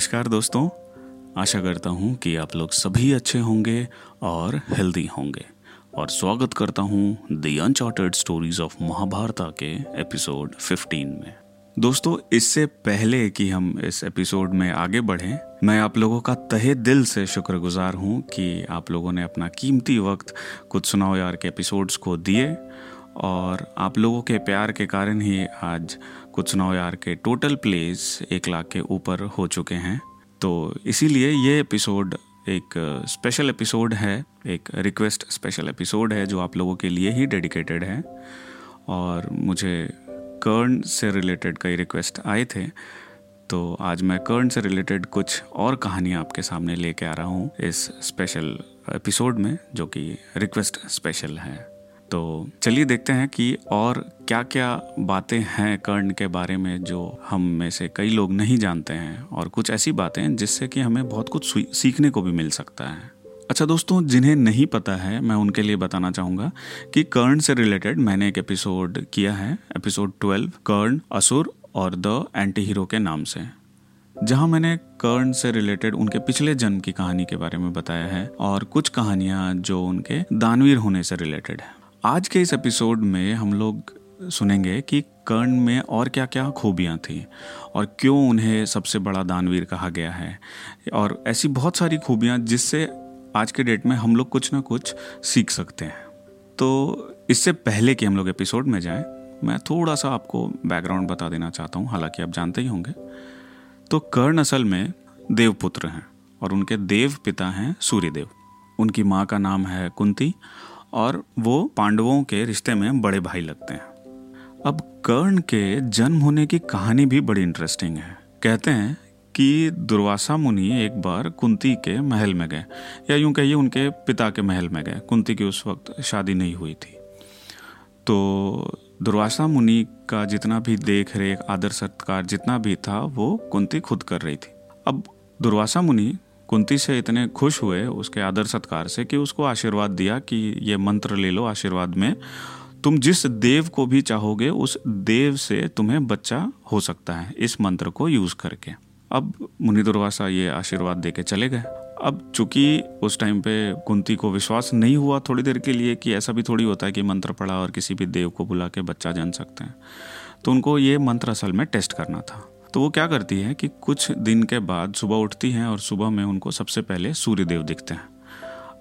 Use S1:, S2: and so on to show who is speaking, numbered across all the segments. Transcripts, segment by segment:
S1: नमस्कार दोस्तों। आशा करता हूँ कि आप लोग सभी अच्छे होंगे और हेल्दी होंगे। और स्वागत करता हूँ the uncharted stories of Mahabharata के एपिसोड 15 में। दोस्तों, इससे पहले कि हम इस एपिसोड में आगे बढ़ें, मैं आप लोगों का तहे दिल से शुक्रगुजार हूँ कि आप लोगों ने अपना कीमती वक्त कुछ सुनाओ यार के एपिसोड्स को दिए। और आप लोगों के प्यार के कारण ही आज कुछ नौ यार के टोटल प्लेस एक लाख के ऊपर हो चुके हैं। तो इसीलिए ये एपिसोड एक स्पेशल एपिसोड है, एक रिक्वेस्ट स्पेशल एपिसोड है जो आप लोगों के लिए ही डेडिकेटेड है। और मुझे कर्ण से रिलेटेड कई रिक्वेस्ट आए थे तो आज मैं कर्ण से रिलेटेड कुछ और कहानियाँ आपके सामने लेके आ रहा हूँ इस स्पेशल एपिसोड में, जो कि रिक्वेस्ट स्पेशल है। तो चलिए देखते हैं कि और क्या क्या बातें हैं कर्ण के बारे में जो हम में से कई लोग नहीं जानते हैं और कुछ ऐसी बातें जिससे कि हमें बहुत कुछ सीखने को भी मिल सकता है। अच्छा दोस्तों, जिन्हें नहीं पता है, मैं उनके लिए बताना चाहूँगा कि कर्ण से रिलेटेड मैंने एक एपिसोड किया है एपिसोड ट्वेल्व कर्ण, असुर और द एंटी हीरो के नाम से। जहाँ मैंने कर्ण से रिलेटेड उनके पिछले जन्म की कहानी के बारे में बताया है और कुछ कहानियाँ जो उनके दानवीर होने से रिलेटेड है। आज के इस एपिसोड में हम लोग सुनेंगे कि कर्ण में और क्या क्या खूबियाँ थी और क्यों उन्हें सबसे बड़ा दानवीर कहा गया है। और ऐसी बहुत सारी खूबियाँ जिससे आज के डेट में हम लोग कुछ ना कुछ सीख सकते हैं। तो इससे पहले कि हम लोग एपिसोड में जाएँ, मैं थोड़ा सा आपको बैकग्राउंड बता देना चाहता हूँ, हालाँकि आप जानते ही होंगे। तो कर्ण असल में देवपुत्र हैं और उनके देव पिता हैं सूर्यदेव। उनकी माँ का नाम है कुंती और वो पांडवों के रिश्ते में बड़े भाई लगते हैं। अब कर्ण के जन्म होने की कहानी भी बड़ी इंटरेस्टिंग है। कहते हैं कि दुर्वासा मुनि एक बार कुंती के महल में गए, या यूँ कहिए उनके पिता के महल में गए। कुंती की उस वक्त शादी नहीं हुई थी। तो दुर्वासा मुनि का जितना भी देख रेख आदर सत्कार जितना भी था, वो कुंती खुद कर रही थी। अब दुर्वासा मुनि कुंती से इतने खुश हुए उसके आदर सत्कार से कि उसको आशीर्वाद दिया कि ये मंत्र ले लो आशीर्वाद में। तुम जिस देव को भी चाहोगे, उस देव से तुम्हें बच्चा हो सकता है इस मंत्र को यूज़ करके। अब मुनि दुर्वासा ये आशीर्वाद दे के चले गए। अब चूँकि उस टाइम पे कुंती को विश्वास नहीं हुआ थोड़ी देर के लिए कि ऐसा भी थोड़ी होता है कि मंत्र पढ़ा और किसी भी देव को बुला के बच्चा जन सकते हैं तो उनको ये मंत्र असल में टेस्ट करना था। तो वो क्या करती है कि कुछ दिन के बाद सुबह उठती हैं और सुबह में उनको सबसे पहले सूर्यदेव दिखते हैं।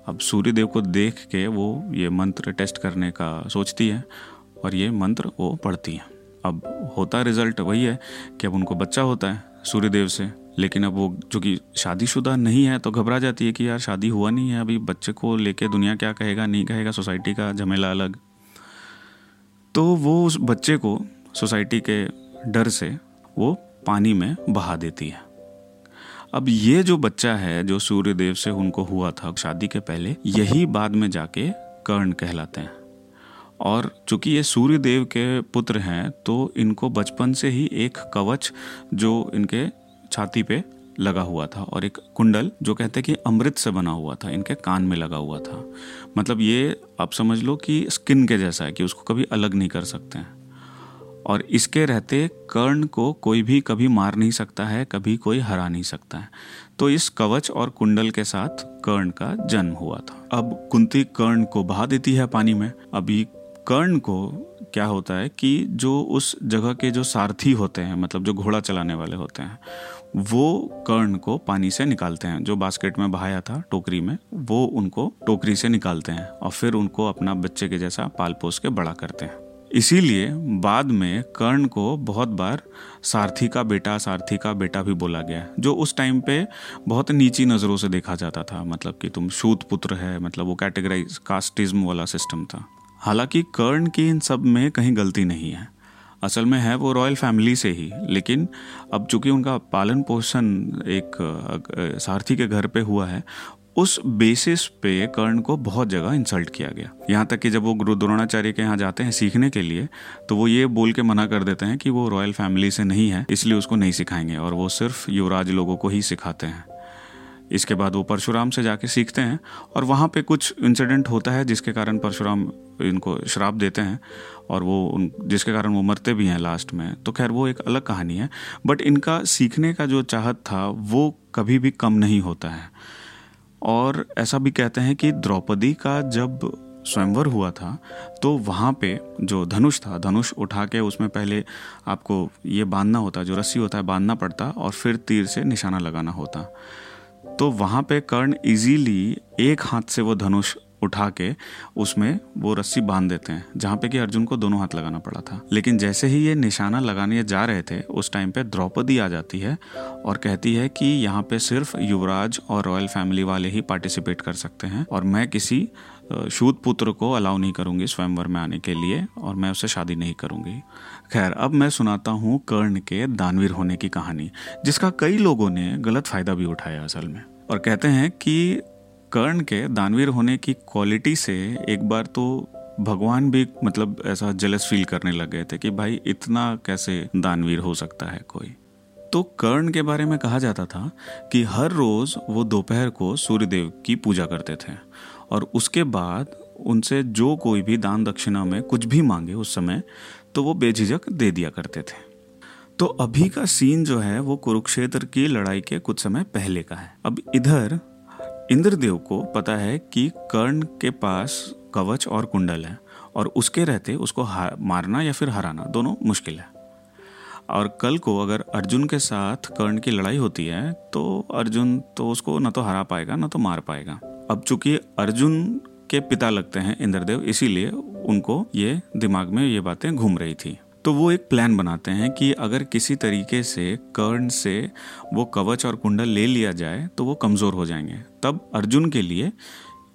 S1: अब सूर्यदेव को देख के वो ये मंत्र टेस्ट करने का सोचती है और ये मंत्र वो पढ़ती है। अब होता रिज़ल्ट वही है कि अब उनको बच्चा होता है सूर्यदेव से, लेकिन अब वो जो कि शादीशुदा नहीं है तो घबरा जाती है कि यार शादी हुआ नहीं है, अभी बच्चे को लेके दुनिया क्या कहेगा, नहीं कहेगा, सोसाइटी का झमेला अलग। तो वो उस बच्चे को सोसाइटी के डर से वो पानी में बहा देती है। अब ये जो बच्चा है, जो सूर्यदेव से उनको हुआ था शादी के पहले, यही बाद में जाके कर्ण कहलाते हैं। और चूँकि ये सूर्यदेव के पुत्र हैं तो इनको बचपन से ही एक कवच जो इनके छाती पे लगा हुआ था और एक कुंडल जो कहते हैं कि अमृत से बना हुआ था, इनके कान में लगा हुआ था। मतलब ये आप समझ लो कि स्किन के जैसा है कि उसको कभी अलग नहीं कर सकते हैं। और इसके रहते कर्ण को कोई भी कभी मार नहीं सकता है, कभी कोई हरा नहीं सकता है। तो इस कवच और कुंडल के साथ कर्ण का जन्म हुआ था। अब कुंती कर्ण को बहा देती है पानी में। अभी कर्ण को क्या होता है कि जो उस जगह के जो सारथी होते हैं मतलब जो घोड़ा चलाने वाले होते हैं, वो कर्ण को पानी से निकालते हैं। जो बास्केट में बहाया था टोकरी में, वो उनको टोकरी से निकालते हैं और फिर उनको अपना बच्चे के जैसा पाल पोस के बड़ा करते हैं। इसीलिए बाद में कर्ण को बहुत बार सारथी का बेटा, सारथी का बेटा भी बोला गया, जो उस टाइम पे बहुत नीची नज़रों से देखा जाता था मतलब कि तुम शूत पुत्र है मतलब वो कैटेगराइज कास्टिज्म वाला सिस्टम था। हालाँकि कर्ण की इन सब में कहीं गलती नहीं है। असल में है वो रॉयल फैमिली से ही, लेकिन अब चूँकि उनका पालन पोषण एक सारथी के घर पे हुआ है उस बेसिस पे कर्ण को बहुत जगह इंसल्ट किया गया। यहाँ तक कि जब वो गुरु द्रोणाचार्य के यहाँ जाते हैं सीखने के लिए तो वो ये बोल के मना कर देते हैं कि वो रॉयल फैमिली से नहीं है, इसलिए उसको नहीं सिखाएँगे और वो सिर्फ़ युवराज लोगों को ही सिखाते हैं। इसके बाद वो परशुराम से जाके सीखते हैं और वहाँ पे कुछ इंसिडेंट होता है जिसके कारण परशुराम इनको श्राप देते हैं और वो उन, जिसके कारण वो मरते भी हैं लास्ट में। तो खैर, वो एक अलग कहानी है बट इनका सीखने का जो चाहत था, वो कभी भी कम नहीं होता है। और ऐसा भी कहते हैं कि द्रौपदी का जब स्वयंवर हुआ था तो वहाँ पे जो धनुष था, धनुष उठा के उसमें पहले आपको ये बांधना होता, जो रस्सी होता है, बांधना पड़ता और फिर तीर से निशाना लगाना होता। तो वहाँ पे कर्ण इजीली एक हाथ से वो धनुष उठा के उसमें वो रस्सी बाँध देते हैं, जहाँ पे कि अर्जुन को दोनों हाथ लगाना पड़ा था। लेकिन जैसे ही ये निशाना लगाने जा रहे थे, उस टाइम पे द्रौपदी आ जाती है और कहती है कि यहाँ पे सिर्फ़ युवराज और रॉयल फैमिली वाले ही पार्टिसिपेट कर सकते हैं और मैं किसी शूद पुत्र को अलाउ नहीं करूँगी स्वयंवर में आने के लिए और मैं उससे शादी नहीं करूँगी। खैर, अब मैं सुनाता हूँ कर्ण के दानवीर होने की कहानी, जिसका कई लोगों ने गलत फ़ायदा भी उठाया असल में। और कहते हैं कि कर्ण के दानवीर होने की क्वालिटी से एक बार तो भगवान भी मतलब ऐसा जलस फील करने लग गए थे कि भाई इतना कैसे दानवीर हो सकता है कोई। तो कर्ण के बारे में कहा जाता था कि हर रोज वो दोपहर को सूर्यदेव की पूजा करते थे और उसके बाद उनसे जो कोई भी दान दक्षिणा में कुछ भी मांगे उस समय तो वो बेझिझक दे दिया करते थे। तो अभी का सीन जो है वो कुरुक्षेत्र की लड़ाई के कुछ समय पहले का है। अब इधर इंद्रदेव को पता है कि कर्ण के पास कवच और कुंडल है और उसके रहते उसको मारना या फिर हराना दोनों मुश्किल है। और कल को अगर अर्जुन के साथ कर्ण की लड़ाई होती है तो अर्जुन तो उसको न तो हरा पाएगा, न तो मार पाएगा। अब चूँकि अर्जुन के पिता लगते हैं इंद्रदेव, इसीलिए उनको ये दिमाग में ये बातें घूम रही थी। तो वो एक प्लान बनाते हैं कि अगर किसी तरीके से, कर्ण से वो कवच और कुंडल ले लिया जाए तो वो कमज़ोर हो जाएँगे। तब अर्जुन के लिए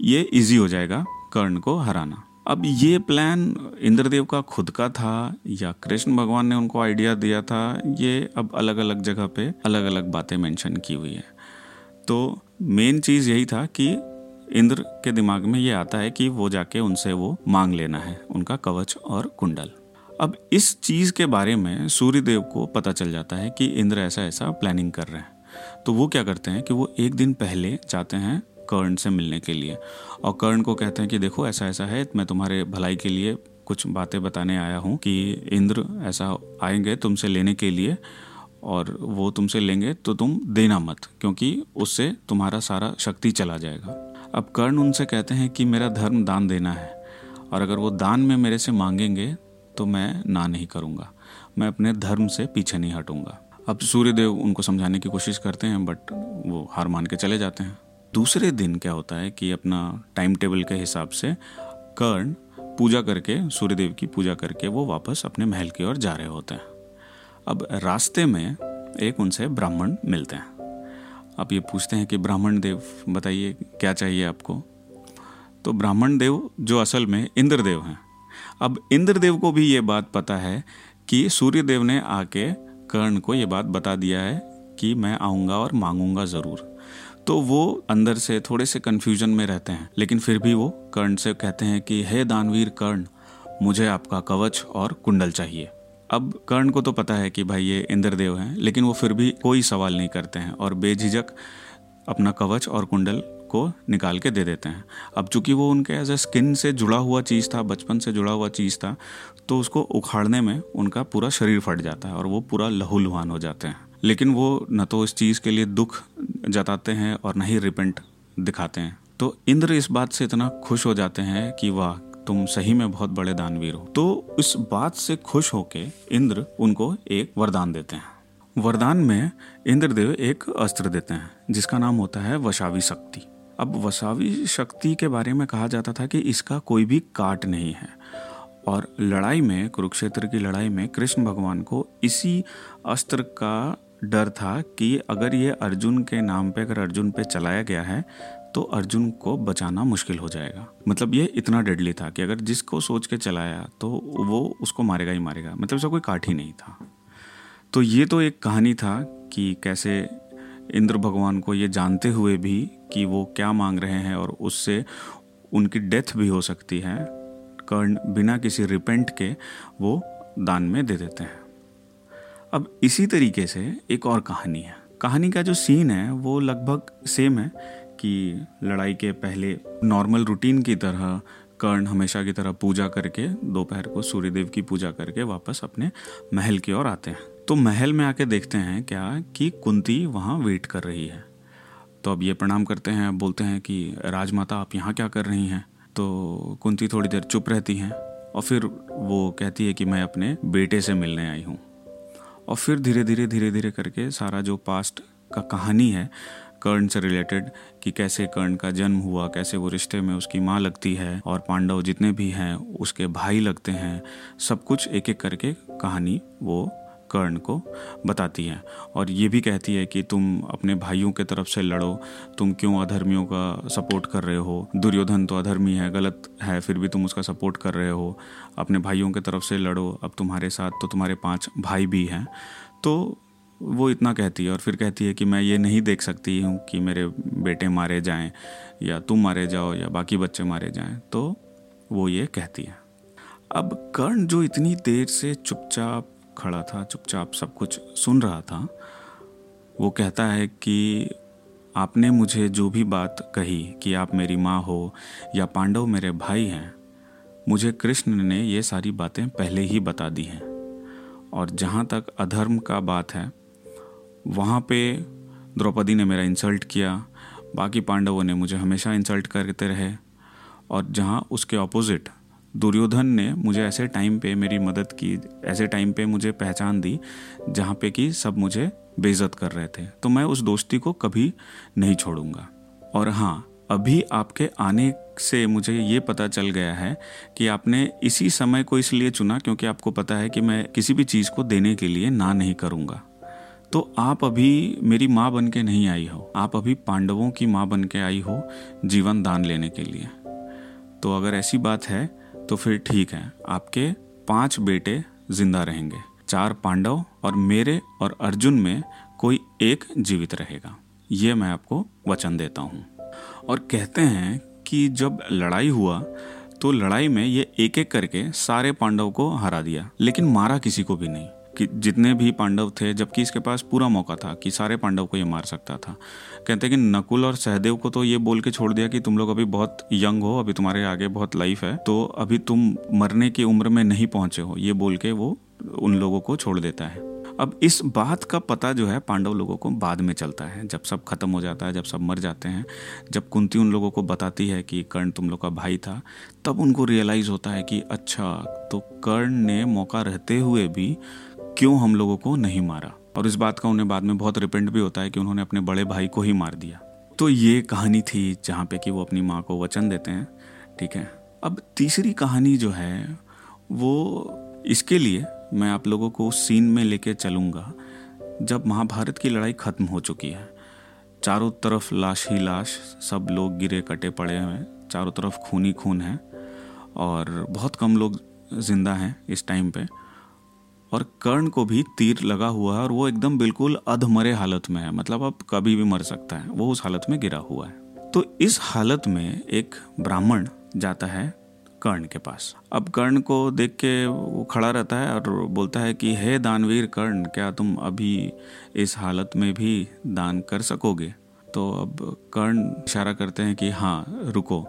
S1: ये इजी हो जाएगा कर्ण को हराना। अब ये प्लान इंद्रदेव का खुद का था, या कृष्ण भगवान ने उनको आइडिया दिया था, ये अब अलग अलग जगह पे अलग अलग बातें मेंशन की हुई है। तो मेन चीज़ यही था कि इंद्र के दिमाग में ये आता है कि वो जाके उनसे वो मांग लेना है, उनका कवच और कुंडल। अब इस चीज़ के बारे में सूर्यदेव को पता चल जाता है कि इंद्र ऐसा ऐसा प्लानिंग कर रहे हैं। तो वो क्या करते हैं कि वो एक दिन पहले जाते हैं कर्ण से मिलने के लिए। और कर्ण को कहते हैं कि देखो, ऐसा ऐसा है, मैं तुम्हारे भलाई के लिए कुछ बातें बताने आया हूँ कि इंद्र ऐसा आएँगे तुमसे लेने के लिए और वो तुमसे लेंगे तो तुम देना मत, क्योंकि उससे तुम्हारा सारा शक्ति चला जाएगा। अब कर्ण उनसे कहते हैं कि मेरा धर्म दान देना है और अगर वो दान में मेरे से मांगेंगे तो मैं ना नहीं करूँगा। मैं अपने धर्म से पीछे नहीं हटूँगा। अब सूर्यदेव उनको समझाने की कोशिश करते हैं बट वो हार मान के चले जाते हैं। दूसरे दिन क्या होता है कि अपना टाइम टेबल के हिसाब से कर्ण पूजा करके, सूर्यदेव की पूजा करके वो वापस अपने महल की ओर जा रहे होते हैं। अब रास्ते में एक उनसे ब्राह्मण मिलते हैं। अब ये पूछते हैं कि ब्राह्मण देव, बताइए क्या चाहिए आपको? तो ब्राह्मण देव जो असल में इंद्रदेव हैं अब इंद्रदेव को भी ये बात पता है कि सूर्यदेव ने आके कर्ण को ये बात बता दिया है कि मैं आऊँगा और मांगूँगा ज़रूर। तो वो अंदर से थोड़े से कन्फ्यूज़न में रहते हैं, लेकिन फिर भी वो कर्ण से कहते हैं कि, हे दानवीर कर्ण, मुझे आपका कवच और कुंडल चाहिए। अब कर्ण को तो पता है कि भाई ये इंद्रदेव हैं, लेकिन वो फिर भी कोई सवाल नहीं करते हैं और बेझिझक अपना कवच और कुंडल को निकाल के दे देते हैं। अब चूँकि वो उनके एज ए स्किन से जुड़ा हुआ चीज़ था, बचपन से जुड़ा हुआ चीज़ था तो उसको उखाड़ने में उनका पूरा शरीर फट जाता है और वो पूरा लहूलुहान हो जाते हैं। लेकिन वो न तो इस चीज़ के लिए दुख जताते हैं और न ही रिपेंट दिखाते हैं। तो इंद्र इस बात से इतना खुश हो जाते हैं कि वाह, तुम सही में बहुत बड़े दानवीर हो। तो इस बात से खुश होके इंद्र उनको एक वरदान देते हैं। वरदान में इंद्रदेव एक अस्त्र देते हैं, जिसका नाम होता है वशावी शक्ति अब वसावी शक्ति के बारे में कहा जाता था कि इसका कोई भी काट नहीं है। और लड़ाई में, कुरुक्षेत्र की लड़ाई में कृष्ण भगवान को इसी अस्त्र का डर था कि अगर ये अर्जुन के नाम पे, अगर अर्जुन पे चलाया गया है तो अर्जुन को बचाना मुश्किल हो जाएगा। मतलब ये इतना डेडली था कि अगर जिसको सोच के चलाया तो वो उसको मारेगा ही मारेगा। मतलब उसका कोई काट ही नहीं था। तो ये तो एक कहानी था कि कैसे इंद्र भगवान को ये जानते हुए भी कि वो क्या मांग रहे हैं और उससे उनकी डेथ भी हो सकती है, कर्ण बिना किसी रिपेंट के वो दान में दे देते हैं। अब इसी तरीके से एक और कहानी है। कहानी का जो सीन है, वो लगभग सेम है कि लड़ाई के पहले नॉर्मल रूटीन की तरह कर्ण हमेशा की तरह पूजा करके दोपहर को सूर्यदेव की पूजा करके वापस अपने महल की ओर आते हैं। तो महल में आके देखते हैं क्या कि कुंती वहाँ वेट कर रही है। तो अब ये प्रणाम करते हैं, बोलते हैं कि, राजमाता, आप यहाँ क्या कर रही हैं? तो कुंती थोड़ी देर चुप रहती हैं और फिर वो कहती है कि, मैं अपने बेटे से मिलने आई हूँ। और फिर धीरे धीरे धीरे धीरे करके सारा जो पास्ट का कहानी है, कर्ण से रिलेटेड कि कैसे कर्ण का जन्म हुआ, कैसे वो रिश्ते में उसकी माँ लगती है और पांडव जितने भी हैं, उसके भाई लगते हैं, सब कुछ एक एक करके कहानी वो कर्ण को बताती है और ये भी कहती है कि तुम अपने भाइयों के तरफ़ से लड़ो, तुम क्यों अधर्मियों का सपोर्ट कर रहे हो? दुर्योधन तो अधर्मी है, गलत है, फिर भी तुम उसका सपोर्ट कर रहे हो। अपने भाइयों के तरफ़ से लड़ो, अब तुम्हारे साथ तो तुम्हारे पाँच भाई भी हैं। तो वो इतना कहती है और फिर कहती है कि मैं ये नहीं देख सकती हूँ कि मेरे बेटे मारे जाएँ, या तुम मारे जाओ, या बाकी बच्चे मारे जाएँ। तो वो ये कहती है। अब कर्ण जो इतनी देर से चुपचाप खड़ा था, चुपचाप सब कुछ सुन रहा था। वो कहता है कि आपने मुझे जो भी बात कही कि आप मेरी माँ हो या पांडव मेरे भाई हैं, मुझे कृष्ण ने ये सारी बातें पहले ही बता दी हैं। और जहाँ तक अधर्म का बात है, वहाँ पे द्रौपदी ने मेरा इंसल्ट किया, बाकी पांडवों ने मुझे हमेशा इंसल्ट करते रहे, और जहाँ उसके ऑपोजिट दुर्योधन ने मुझे ऐसे टाइम पे मेरी मदद की, ऐसे टाइम पे मुझे पहचान दी, जहाँ पे कि सब मुझे बेइज्जत कर रहे थे। तो मैं उस दोस्ती को कभी नहीं छोड़ूँगा। और हाँ अभी आपके आने से मुझे ये पता चल गया है कि आपने इसी समय को इसलिए चुना क्योंकि आपको पता है कि मैं किसी भी चीज़ को देने के लिए ना नहीं करूँगा। तो आप अभी मेरी माँ बन के नहीं आई हो। आप अभी पांडवों की माँ बन के आई हो जीवन दान लेने के लिए। तो अगर ऐसी बात है तो फिर ठीक है, आपके पाँच बेटे ज़िंदा रहेंगे। चार पांडव और मेरे और अर्जुन में कोई एक जीवित रहेगा। ये मैं आपको वचन देता हूँ। और कहते हैं कि जब लड़ाई हुआ तो लड़ाई में ये एक एक करके सारे पांडव को हरा दिया, लेकिन मारा किसी को भी नहीं। कि जितने भी पांडव थे, जबकि इसके पास पूरा मौका था कि सारे पांडव को ये मार सकता था। कहते हैं कि नकुल और सहदेव को तो ये बोल के छोड़ दिया कि तुम लोग अभी बहुत यंग हो, अभी तुम्हारे आगे बहुत लाइफ है तो अभी तुम मरने की उम्र में नहीं पहुँचे हो। ये बोल के वो उन लोगों को छोड़ देता है। अब इस बात का पता जो है पांडव लोगों को बाद में चलता है। जब सब खत्म हो जाता है, जब सब मर जाते हैं, जब कुंती उन लोगों को बताती है कि कर्ण तुम लोग का भाई था, तब उनको रियलाइज़ होता है कि अच्छा तो कर्ण ने मौका रहते हुए भी क्यों हम लोगों को नहीं मारा? और इस बात का उन्हें बाद में बहुत रिपेंट भी होता है कि उन्होंने अपने बड़े भाई को ही मार दिया। तो ये कहानी थी जहाँ पे कि वो अपनी माँ को वचन देते हैं, ठीक है? अब तीसरी कहानी जो है, वो इसके लिए मैं आप लोगों को उस सीन में लेके चलूँगा, जब महाभारत की लड़ाई खत्म हो चुकी है। चारों तरफ़ लाश ही लाश, सब लोग गिरे कटे पड़े हुए हैं चारों तरफ़ खून ही खून है, और बहुत कम लोग ज़िंदा हैं इस टाइम पे। और कर्ण को भी तीर लगा हुआ है और वो एकदम बिल्कुल अधमरे हालत में है। मतलब अब कभी भी मर सकता है। वो उस हालत में गिरा हुआ है। तो इस हालत में एक ब्राह्मण जाता है कर्ण के पास। अब कर्ण को देख के वो खड़ा रहता है और बोलता है कि, हे दानवीर कर्ण, क्या तुम अभी इस हालत में भी दान कर सकोगे? तो अब कर्ण इशारा करते हैं कि हाँ रुको।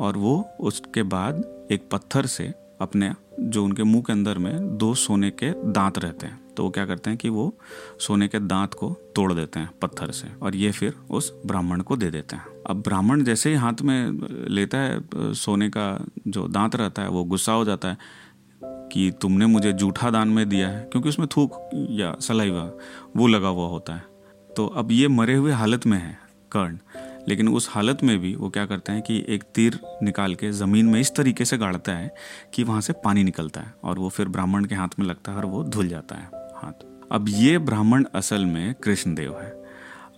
S1: और वो उसके बाद एक पत्थर से अपने, जो उनके मुँह के अंदर में दो सोने के दांत रहते हैं। तो वो क्या करते हैं कि वो सोने के दांत को तोड़ देते हैं पत्थर से और ये फिर उस ब्राह्मण को दे देते हैं। अब ब्राह्मण जैसे ही हाथ में लेता है, सोने का जो दांत रहता है, वो गुस्सा हो जाता है कि तुमने मुझे जूठा दान में दिया है, क्योंकि उसमें थूक या सलाइवा वो लगा हुआ होता है। तो अब ये मरे हुए हालत में है, कर्ण। लेकिन उस हालत में भी वो क्या करते हैं कि एक तीर निकाल के ज़मीन में इस तरीके से गाड़ता है कि वहाँ से पानी निकलता है और वो फिर ब्राह्मण के हाथ में लगता है और वो धुल जाता है हाथ। अब ये ब्राह्मण असल में कृष्णदेव है।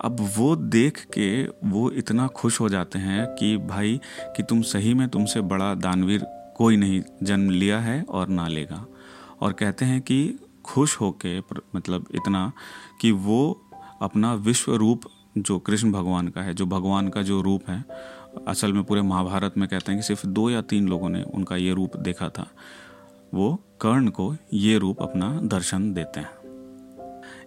S1: अब वो देख के वो इतना खुश हो जाते हैं कि भाई, कि तुम सही में तुमसे बड़ा दानवीर कोई नहीं, जन्म लिया है और ना लेगा। और कहते हैं कि खुश होके मतलब इतना कि वो अपना विश्व रूप जो कृष्ण भगवान का है, जो भगवान का जो रूप है, असल में पूरे महाभारत में कहते हैं कि सिर्फ़ दो या तीन लोगों ने उनका ये रूप देखा था। वो कर्ण को ये रूप अपना दर्शन देते हैं।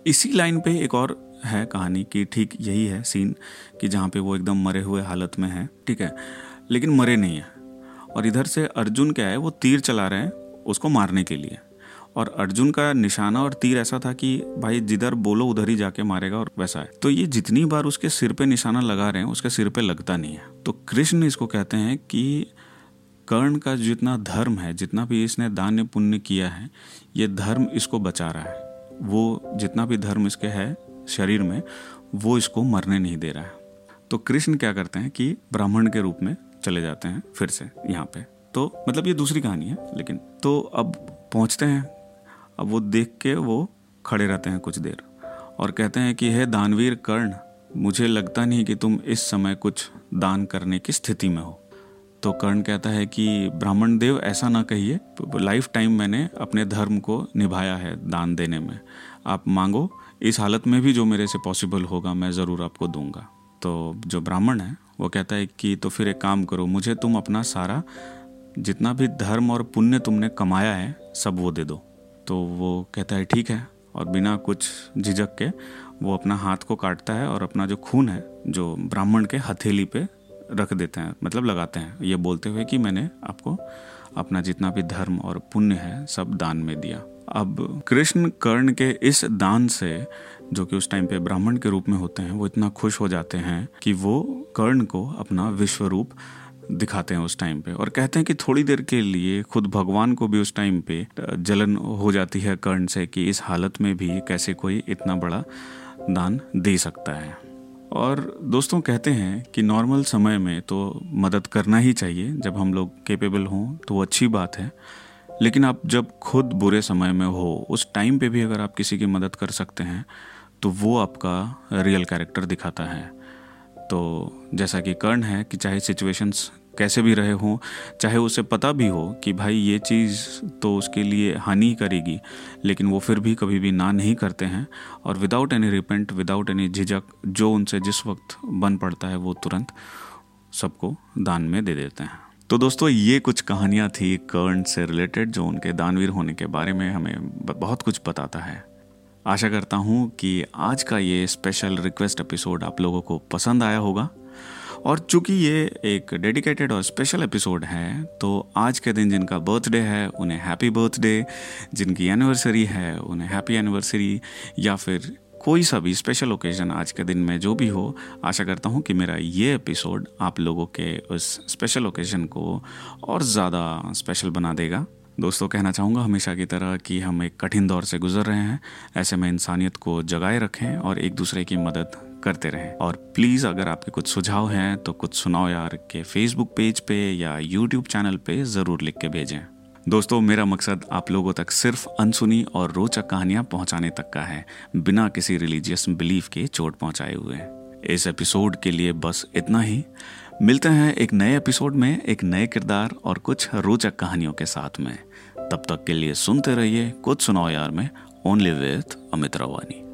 S1: इसी लाइन पे एक और है कहानी कि ठीक यही है सीन कि जहाँ पे वो एकदम मरे हुए हालत में है, ठीक है, लेकिन मरे नहीं है। और इधर से अर्जुन क्या है, वो तीर चला रहे हैं उसको मारने के लिए। और अर्जुन का निशाना और तीर ऐसा था कि भाई जिधर बोलो उधर ही जाके मारेगा और वैसा है। तो ये जितनी बार उसके सिर पे निशाना लगा रहे हैं, उसके सिर पे लगता नहीं है। तो कृष्ण इसको कहते हैं कि कर्ण का जितना धर्म है, जितना भी इसने दान्य पुण्य किया है, ये धर्म इसको बचा रहा है। वो जितना भी धर्म इसके है शरीर में, वो इसको मरने नहीं दे रहा है। तो कृष्ण क्या करते हैं कि ब्राह्मण के रूप में चले जाते हैं फिर से यहाँ पे। तो मतलब ये दूसरी कहानी है, लेकिन तो अब पहुँचते हैं अब वो देख के वो खड़े रहते हैं कुछ देर और कहते हैं कि, हे दानवीर कर्ण, मुझे लगता नहीं कि तुम इस समय कुछ दान करने की स्थिति में हो। तो कर्ण कहता है कि, ब्राह्मण देव, ऐसा ना कहिए। लाइफ टाइम मैंने अपने धर्म को निभाया है दान देने में। आप मांगो, इस हालत में भी जो मेरे से पॉसिबल होगा, मैं ज़रूर आपको दूँगा। तो जो ब्राह्मण है, वो कहता है कि तो फिर एक काम करो, मुझे तुम अपना सारा जितना भी धर्म और पुण्य तुमने कमाया है, सब वो दे दो। तो वो कहता है, ठीक है। और बिना कुछ झिझक के वो अपना हाथ को काटता है और अपना जो खून है, जो ब्राह्मण के हथेली पे रख देते हैं मतलब लगाते हैं। ये बोलते हुए कि मैंने आपको अपना जितना भी धर्म और पुण्य है, सब दान में दिया। अब कृष्ण कर्ण के इस दान से, जो कि उस टाइम पे ब्राह्मण के रूप में होते हैं, वो इतना खुश हो जाते हैं कि वो कर्ण को अपना विश्व रूप दिखाते हैं उस टाइम पे और कहते हैं कि थोड़ी देर के लिए खुद भगवान को भी उस टाइम पे जलन हो जाती है कर्ण से कि इस हालत में भी कैसे कोई इतना बड़ा दान दे सकता है। और दोस्तों कहते हैं कि नॉर्मल समय में तो मदद करना ही चाहिए। जब हम लोग केपेबल हों तो वो अच्छी बात है। लेकिन आप जब खुद बुरे समय में हो, उस टाइम पे भी अगर आप किसी की मदद कर सकते हैं तो वो आपका रियल कैरेक्टर दिखाता है। तो जैसा कि कर्ण है कि चाहे सिचुएशंस कैसे भी रहे हों, चाहे उसे पता भी हो कि भाई ये चीज़ तो उसके लिए हानि करेगी, लेकिन वो फिर भी कभी भी ना नहीं करते हैं और without any repent without any झिझक, जो उनसे जिस वक्त बन पड़ता है वो तुरंत सबको दान में दे देते हैं। तो दोस्तों, ये कुछ कहानियाँ थी कर्ण से रिलेटेड जो उनके दानवीर होने के बारे में हमें बहुत कुछ बताता है। आशा करता हूँ कि आज का ये स्पेशल रिक्वेस्ट एपिसोड आप लोगों को पसंद आया होगा। और चूँकि ये एक डेडिकेटेड और स्पेशल एपिसोड है तो आज के दिन जिनका बर्थडे है, उन्हें हैप्पी बर्थडे जिनकी एनिवर्सरी है, उन्हें हैप्पी एनिवर्सरी या फिर कोई सा भी स्पेशल ओकेजन आज के दिन में जो भी हो, आशा करता हूँ कि मेरा ये एपिसोड आप लोगों के उस स्पेशल ओकेजन को और ज़्यादा स्पेशल बना देगा। दोस्तों, कहना चाहूँगा हमेशा की तरह कि हम एक कठिन दौर से गुजर रहे हैं। ऐसे में इंसानियत को जगाए रखें और एक दूसरे की मदद करते रहें। और प्लीज़ अगर आपके कुछ सुझाव हैं तो कुछ सुनाओ यार के फेसबुक पेज पे या यूट्यूब चैनल पे ज़रूर लिख के भेजें। दोस्तों, मेरा मकसद आप लोगों तक सिर्फ़ अनसुनी और रोचक कहानियाँ पहुँचाने तक का है, बिना किसी रिलीजियस बिलीफ के चोट पहुँचाए हुए। इस एपिसोड के लिए बस इतना ही। मिलते हैं एक नए एपिसोड में, एक नए किरदार और कुछ रोचक कहानियों के साथ में। तब तक के लिए सुनते रहिए, कुछ सुनाओ यार में ओनली विथ अमित रवानी